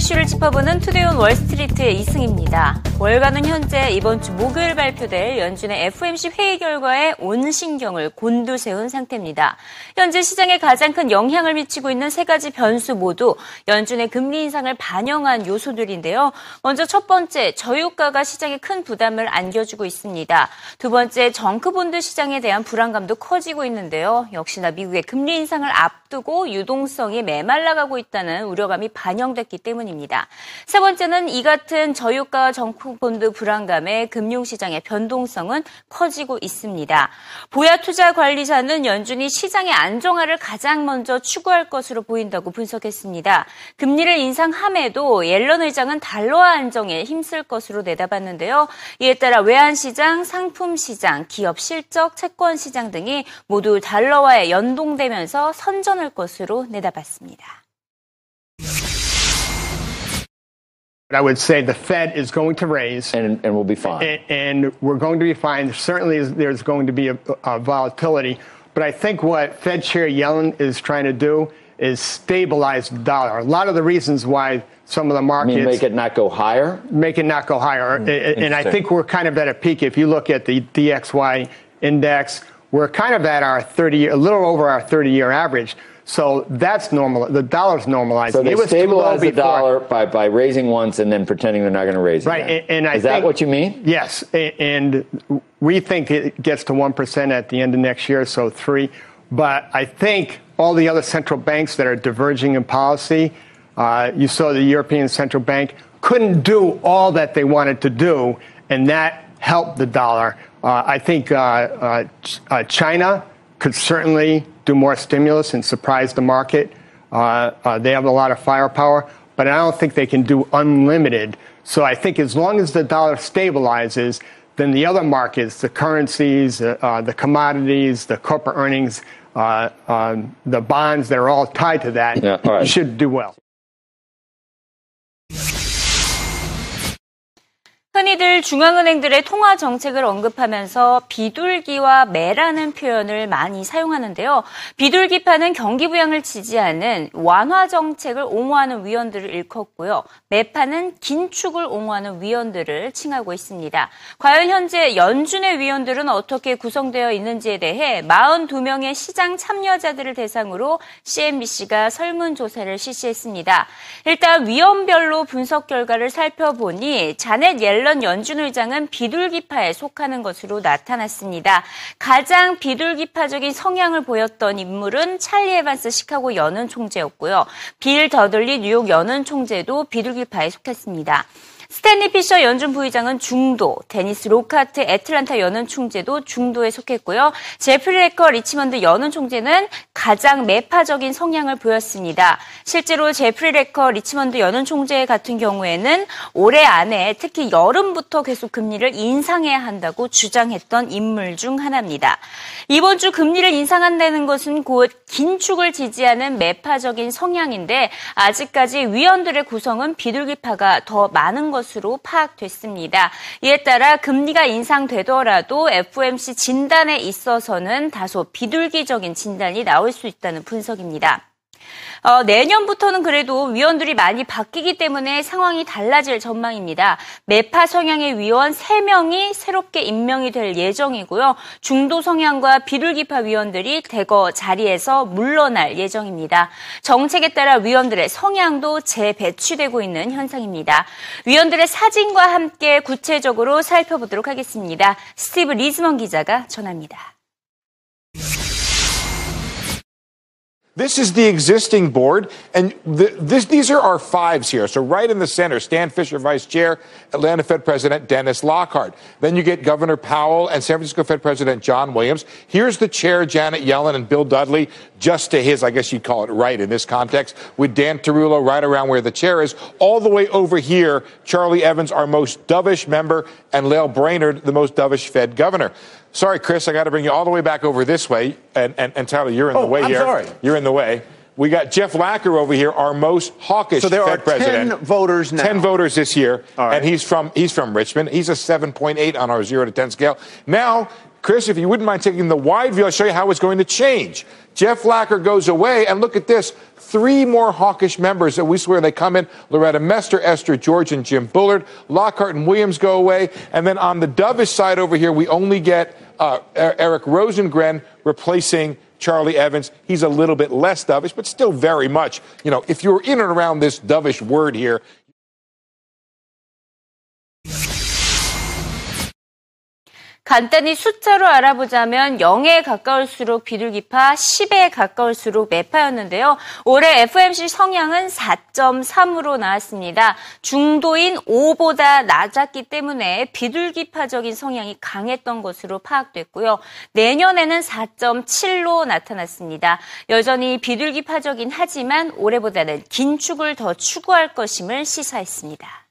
이슈를 짚어보는 투데이온 월스트리트의 이승입니다. 월가는 현재 이번 주 목요일 발표될 연준의 FOMC 회의 결과에 온 신경을 곤두세운 상태입니다. 현재 시장에 가장 큰 영향을 미치고 있는 세 가지 변수 모두 연준의 금리 인상을 반영한 요소들인데요. 먼저 첫 번째, 저유가가 시장에 큰 부담을 안겨주고 있습니다. 두 번째, 정크본드 시장에 대한 불안감도 커지고 있는데요. 역시나 미국의 금리 인상을 앞두고 유동성이 메말라가고 있다는 우려감이 반영됐기 때문입니다. 세 번째는 이 같은 저유가 정 품본드 불안감에 금융시장의 변동성은 커지고 있습니다. 보야 투자 관리사는 연준이 시장의 안정화를 가장 먼저 추구할 것으로 보인다고 분석했습니다. 금리를 인상함에도 옐런 의장은 달러화 안정에 힘쓸 것으로 내다봤는데요. 이에 따라 외환시장, 상품시장, 기업 실적, 채권 시장 등이 모두 달러화에 연동되면서 선전할 것으로 내다봤습니다. I would say the Fed is going to raise, and, and we'll be fine. And, and, we're going to be fine. Certainly, there's going to be a, a, volatility, but I think what Fed Chair Yellen is trying to do is stabilize the dollar. A lot of the reasons why some of the markets you mean make it not go higher, make it not go higher, mm, and I think we're kind of at a peak. If you look at the DXY index, we're kind of at our 30, a little over our 30-year average. So that's normal. The dollar's normalized. So they stabilize the dollar by, by raising once and then pretending they're not going to raise it. right. And, and I is think, that what you mean? Yes, and we think it gets to one percent at the end of next year, so three. But I think all the other central banks that are diverging in policy, uh, you saw the European Central Bank couldn't do all that they wanted to do, and that helped the dollar. Uh, I think uh, uh, uh China could certainly do more stimulus and surprise the market. Uh, uh, they have a lot of firepower, but I don't think they can do unlimited. So I think as long as the dollar stabilizes, then the other markets, the currencies, uh, uh the commodities, the corporate earnings, uh, um, the bonds that are all tied to that, yeah, right. should do well. 흔히들 중앙은행들의 통화 정책을 언급하면서 비둘기와 매라는 표현을 많이 사용하는데요. 비둘기파는 경기 부양을 지지하는 완화 정책을 옹호하는 위원들을 일컫고요. 매파는 긴축을 옹호하는 위원들을 칭하고 있습니다. 과연 현재 연준의 위원들은 어떻게 구성되어 있는지에 대해 42명의 시장 참여자들을 대상으로 CNBC가 설문조사를 실시했습니다. 일단 위원별로 분석 결과를 살펴보니 자넷 옐런 연준 의장은 비둘기파에 속하는 것으로 나타났습니다. 가장 비둘기파적인 성향을 보였던 인물은 찰리 에반스 시카고 연은 총재였고요. 빌 더들리 뉴욕 연은 총재도 비둘기파에 속했습니다. 스탠리 피셔 연준 부의장은 중도, 데니스 록하트 애틀란타 연은 총재도 중도에 속했고요. 제프리 레커 리치먼드 연은 총재는 가장 매파적인 성향을 보였습니다. 실제로 제프리 레커 리치먼드 연은 총재 같은 경우에는 올해 안에 특히 여름부터 계속 금리를 인상해야 한다고 주장했던 인물 중 하나입니다. 이번 주 금리를 인상한다는 것은 곧 긴축을 지지하는 매파적인 성향인데 아직까지 위원들의 구성은 비둘기파가 더 많은 것 것으로 파악됐습니다. 이에 따라 금리가 인상되더라도 FOMC 진단에 있어서는 다소 비둘기적인 진단이 나올 수 있다는 분석입니다. 어, 내년부터는 그래도 위원들이 많이 바뀌기 때문에 상황이 달라질 전망입니다. 매파 성향의 위원 3명이 새롭게 임명이 될 예정이고요. 중도 성향과 비둘기파 위원들이 대거 자리에서 물러날 예정입니다. 정책에 따라 위원들의 성향도 재배치되고 있는 현상입니다. 위원들의 사진과 함께 구체적으로 살펴보도록 하겠습니다. 스티브 리즈먼 기자가 전합니다. This is the existing board, and the, this, these are our fives here. So right in the center, Stan Fisher, Vice Chair, Atlanta Fed President Dennis Lockhart. Then you get Governor Powell and San Francisco Fed President John Williams. Here's the chair, Janet Yellen and Bill Dudley, just to his, I guess you'd call it right in this context, with Dan Tarullo right around where the chair is. All the way over here, Charlie Evans, our most dovish member, and Lael Brainerd, the most dovish Fed governor. Sorry, Chris, I got to bring you all the way back over this way. And, and, and Tyler, you're in oh, the way I'm here. Sorry. You're in the way. We got Jeff Lacker over here, our most hawkish so there Fed are president. 10 voters now. 10 voters this year. Right. And he's from he's from Richmond. He's a 7.8 on our 0 to 10 scale. Now, Chris, if you wouldn't mind taking the wide view, I'll show you how it's going to change. Jeff Lacker goes away, and look at this. Three more hawkish members that we swear they come in. Loretta Mester, Esther George, and Jim Bullard. Lockhart and Williams go away. And then on the dovish side over here, we only get uh, Eric Rosengren replacing Charlie Evans. He's a little bit less dovish, but still very much. You know, if you're in and around this dovish word here, 간단히 숫자로 알아보자면 0에 가까울수록 비둘기파, 10에 가까울수록 매파였는데요. 올해 FMC 성향은 4.3으로 나왔습니다. 중도인 5보다 낮았기 때문에 비둘기파적인 성향이 강했던 것으로 파악됐고요. 내년에는 4.7로 나타났습니다. 여전히 비둘기파적인 하지만 올해보다는 긴축을 더 추구할 것임을 시사했습니다.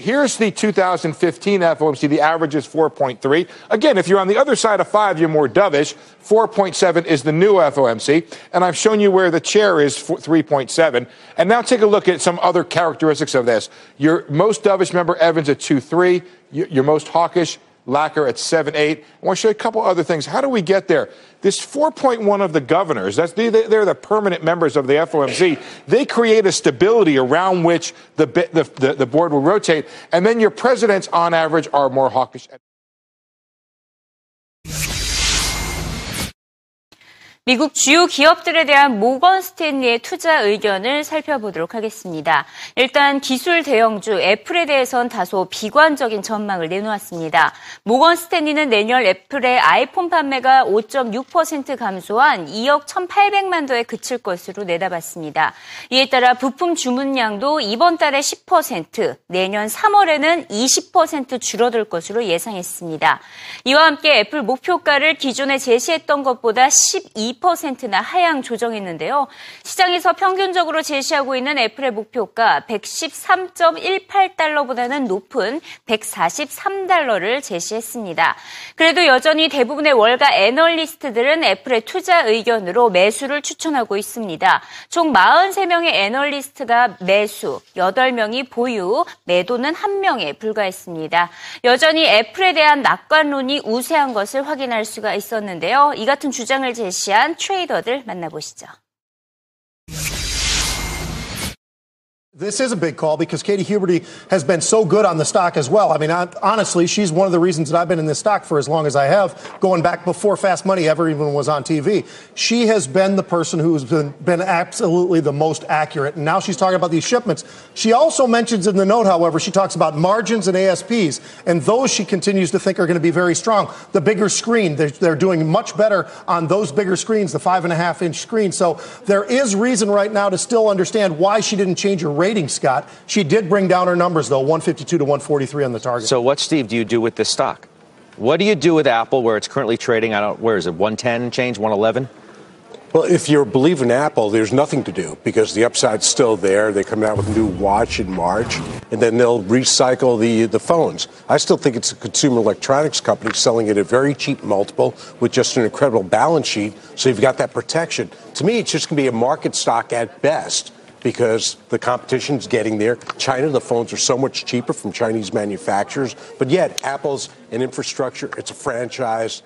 Here's the 2015 FOMC. The average is 4.3. Again, if you're on the other side of five, you're more dovish. 4.7 is the new FOMC. And I've shown you where the chair is 3.7. And now take a look at some other characteristics of this. Your most dovish member, Evans, at 2.3. Your most hawkish, Lacker at 7 8. I want to show you a couple other things. How do we get there? This 4.1 of the governors, that's the, they're the permanent members of the FOMC. They create a stability around which the, the, the, the board will rotate. And then your presidents, on average, are more hawkish. 미국 주요 기업들에 대한 모건 스탠리의 투자 의견을 살펴보도록 하겠습니다. 일단 기술 대형주 애플에 대해선 다소 비관적인 전망을 내놓았습니다. 모건 스탠리는 내년 애플의 아이폰 판매가 5.6% 감소한 2억 1,800만 도에 그칠 것으로 내다봤습니다. 이에 따라 부품 주문량도 이번 달에 10%, 내년 3월에는 20% 줄어들 것으로 예상했습니다. 이와 함께 애플 목표가를 기존에 제시했던 것보다 12 2%나 하향 조정했는데요. 시장에서 평균적으로 제시하고 있는 애플의 목표가 113.18달러보다는 높은 143달러를 제시했습니다. 그래도 여전히 대부분의 월가 애널리스트들은 애플의 투자 의견으로 매수를 추천하고 있습니다. 총 43명의 애널리스트가 매수, 8명이 보유, 매도는 1명에 불과했습니다. 여전히 애플에 대한 낙관론이 우세한 것을 확인할 수가 있었는데요. 이 같은 주장을 제시한 위한 트레이더들 만나보시죠. This is a big call because Katie Huberty has been so good on the stock as well. I mean, honestly, she's one of the reasons that I've been in this stock for as long as I have, going back before Fast Money ever even was on TV. She has been the person who's been, been absolutely the most accurate. And now she's talking about these shipments. She also mentions in the note, however, she talks about margins and ASPs, and those she continues to think are going to be very strong. The bigger screen, they're, they're doing much better on those bigger screens, the five and a half inch screen. So there is reason right now to still understand why she didn't change her rate rating, Scott. She did bring down her numbers, though 152 to 143 on the target. So, what, Steve, do you do with this stock? What do you do with Apple where it's currently trading? I don't, where is it, 110 change, 111? Well, if you believe in Apple, there's nothing to do because the upside's still there. They come out with a new watch in March, and then they'll recycle the the phones. I still think it's a consumer electronics company selling at a very cheap multiple with just an incredible balance sheet. So you've got that protection. To me, it's just going to be a market stock at best because the competition's getting there. China, the phones are so much cheaper from Chinese manufacturers, but yet Apple's an infrastructure, it's a franchise.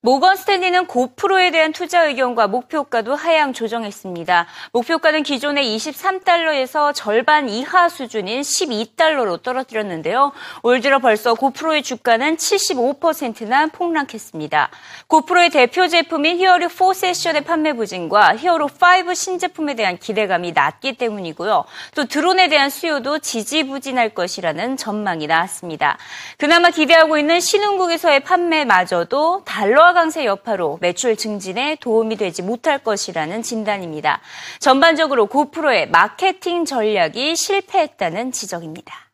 모건 스탠리는 고프로에 대한 투자 의견과 목표가도 하향 조정했습니다. 목표가는 기존의 23달러에서 절반 이하 수준인 12달러로 떨어뜨렸는데요. 올 들어 벌써 고프로의 주가는 75%나 폭락했습니다. 고프로의 대표 제품인 히어로 4 세션의 판매 부진과 히어로 5 신제품에 대한 기대감이 낮기 때문이고요. 또 드론에 대한 수요도 지지부진할 것이라는 전망이 나왔습니다. 그나마 기대하고 있는 신흥국에서의 판매마저도 달러 달러 강세 여파로 매출 증진에 도움이 되지 못할 것이라는 진단입니다. 전반적으로 고프로의 마케팅 전략이 실패했다는 지적입니다.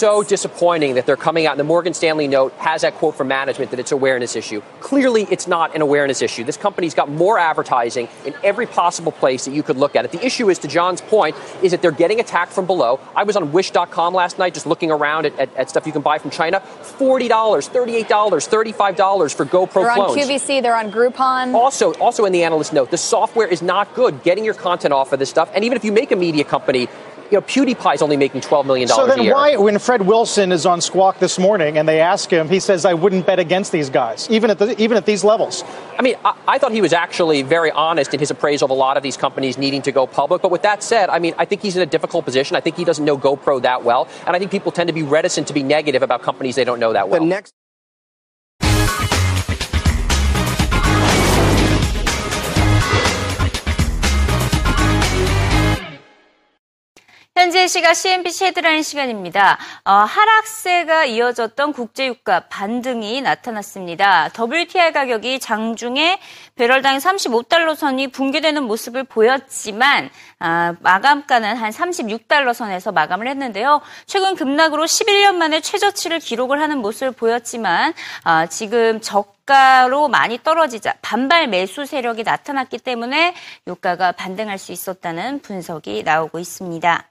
So disappointing that they're coming out, and the Morgan Stanley note has that quote from management that it's awareness issue. Clearly, it's not an awareness issue. This company's got more advertising in every possible place that you could look at it. The issue is, to John's point, is that they're getting attacked from below. I was on Wish.com last night just looking around at, at, at stuff you can buy from China. $40, $38, $35 for GoPro they're clones. on QVC, they're on Groupon. Also, also in the analyst note, the software is not good getting your content off of this stuff. And even if you make a media company, you know, PewDiePie's only making $12 million so then a year. why, when Fred Wilson is on Squawk this morning and they ask him, he says, I wouldn't bet against these guys, even at, the, even at these levels. I mean, I, I, thought he was actually very honest in his appraisal of a lot of these companies needing to go public. But with that said, I mean, I think he's in a difficult position. I think he doesn't know GoPro that well. And I think people tend to be reticent to be negative about companies they don't know that well. The next 현재 시각 CNBC 헤드라인 시간입니다. 어, 하락세가 이어졌던 국제유가 반등이 나타났습니다. WTI 가격이 장중에 배럴당 35달러 선이 붕괴되는 모습을 보였지만 아, 마감가는 한 36달러 선에서 마감을 했는데요. 최근 급락으로 11년 만에 최저치를 기록을 하는 모습을 보였지만 아, 지금 적 가로 많이 떨어지자 반발 매수 세력이 나타났기 때문에 유가가 반등할 수 있었다는 분석이 나오고 있습니다.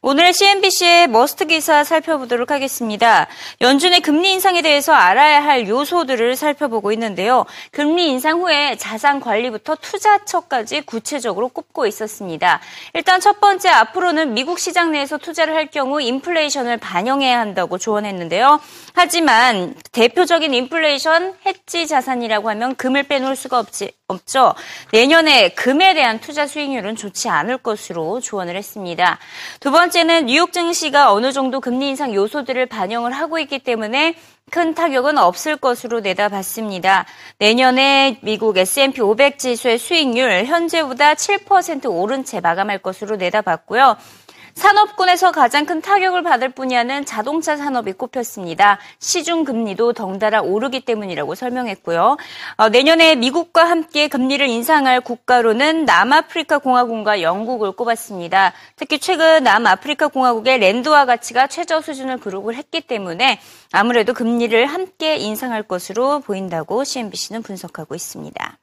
오늘의 CNBC의 must 기사 살펴보도록 하겠습니다. 연준의 금리 인상에 대해서 알아야 할 요소들을 살펴보고 있는데요. 금리 인상 후에 자산 관리부터 투자처까지 구체적으로 꼽고 있었습니다. 일단 첫 번째 앞으로는 미국 시장 내에서 투자를 할 경우 인플레이션을 반영해야 한다고 조언했는데요. 하지만 대표적인 인플레이션 헤지 자산이라고 하면 금을 빼놓을 수가 없지, 없죠. 내년에 금에 대한 투자 수익률은 좋지 않을 것으로 조언을 했습니다. 두 번째는 뉴욕 증시가 어느 정도 금리 인상 요소들을 반영을 하고 있기 때문에 큰 타격은 없을 것으로 내다봤습니다. 내년에 미국 S&P 500 지수의 수익률 현재보다 7% 오른 채 마감할 것으로 내다봤고요. 산업군에서 가장 큰 타격을 받을 분야는 자동차 산업이 꼽혔습니다. 시중 금리도 덩달아 오르기 때문이라고 설명했고요. 어, 내년에 미국과 함께 금리를 인상할 국가로는 남아프리카 공화국과 영국을 꼽았습니다. 특히 최근 남아프리카 공화국의 랜드화 가치가 최저 수준을 기록을 했기 때문에 아무래도 금리를 함께 인상할 것으로 보인다고 CNBC는 분석하고 있습니다.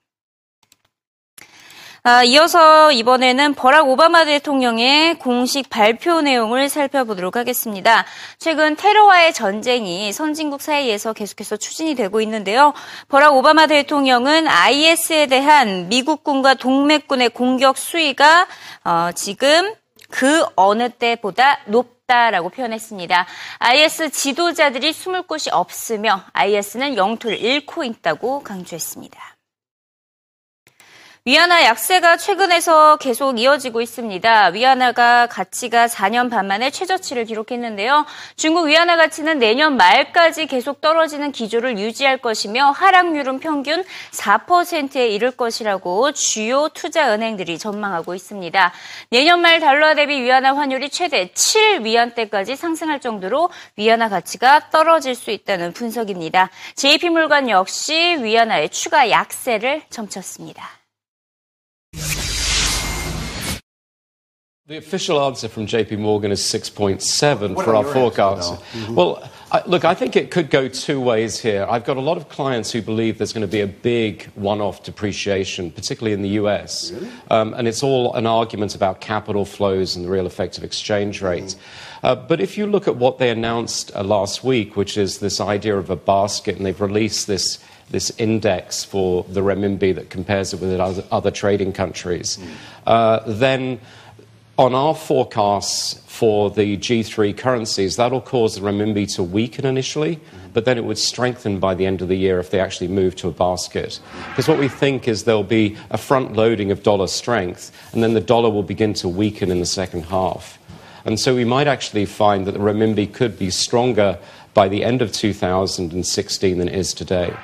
아, 이어서 이번에는 버락 오바마 대통령의 공식 발표 내용을 살펴보도록 하겠습니다. 최근 테러와의 전쟁이 선진국 사이에서 계속해서 추진이 되고 있는데요. 버락 오바마 대통령은 IS에 대한 미국군과 동맹군의 공격 수위가 어, 지금 그 어느 때보다 높다라고 표현했습니다. IS 지도자들이 숨을 곳이 없으며 IS는 영토를 잃고 있다고 강조했습니다. 위안화 약세가 최근에서 계속 이어지고 있습니다. 위안화가 가치가 4년 반 만에 최저치를 기록했는데요. 중국 위안화 가치는 내년 말까지 계속 떨어지는 기조를 유지할 것이며 하락률은 평균 4%에 이를 것이라고 주요 투자 은행들이 전망하고 있습니다. 내년 말 달러 대비 위안화 환율이 최대 7위안대까지 상승할 정도로 위안화 가치가 떨어질 수 있다는 분석입니다. JP물건 역시 위안화의 추가 약세를 점쳤습니다. The official answer from JP Morgan is 6.7 for our forecast. Mm-hmm. Well, I, look, I think it could go two ways here. I've got a lot of clients who believe there's going to be a big one off depreciation, particularly in the US. Really? Um, and it's all an argument about capital flows and the real effect of exchange rates. Mm-hmm. Uh, but if you look at what they announced uh, last week, which is this idea of a basket, and they've released this this index for the renminbi that compares it with other, other trading countries, mm. uh, then on our forecasts for the G3 currencies, that'll cause the renminbi to weaken initially, but then it would strengthen by the end of the year if they actually move to a basket. Because what we think is there'll be a front loading of dollar strength, and then the dollar will begin to weaken in the second half. And so we might actually find that the renminbi could be stronger by the end of 2016 than it is today.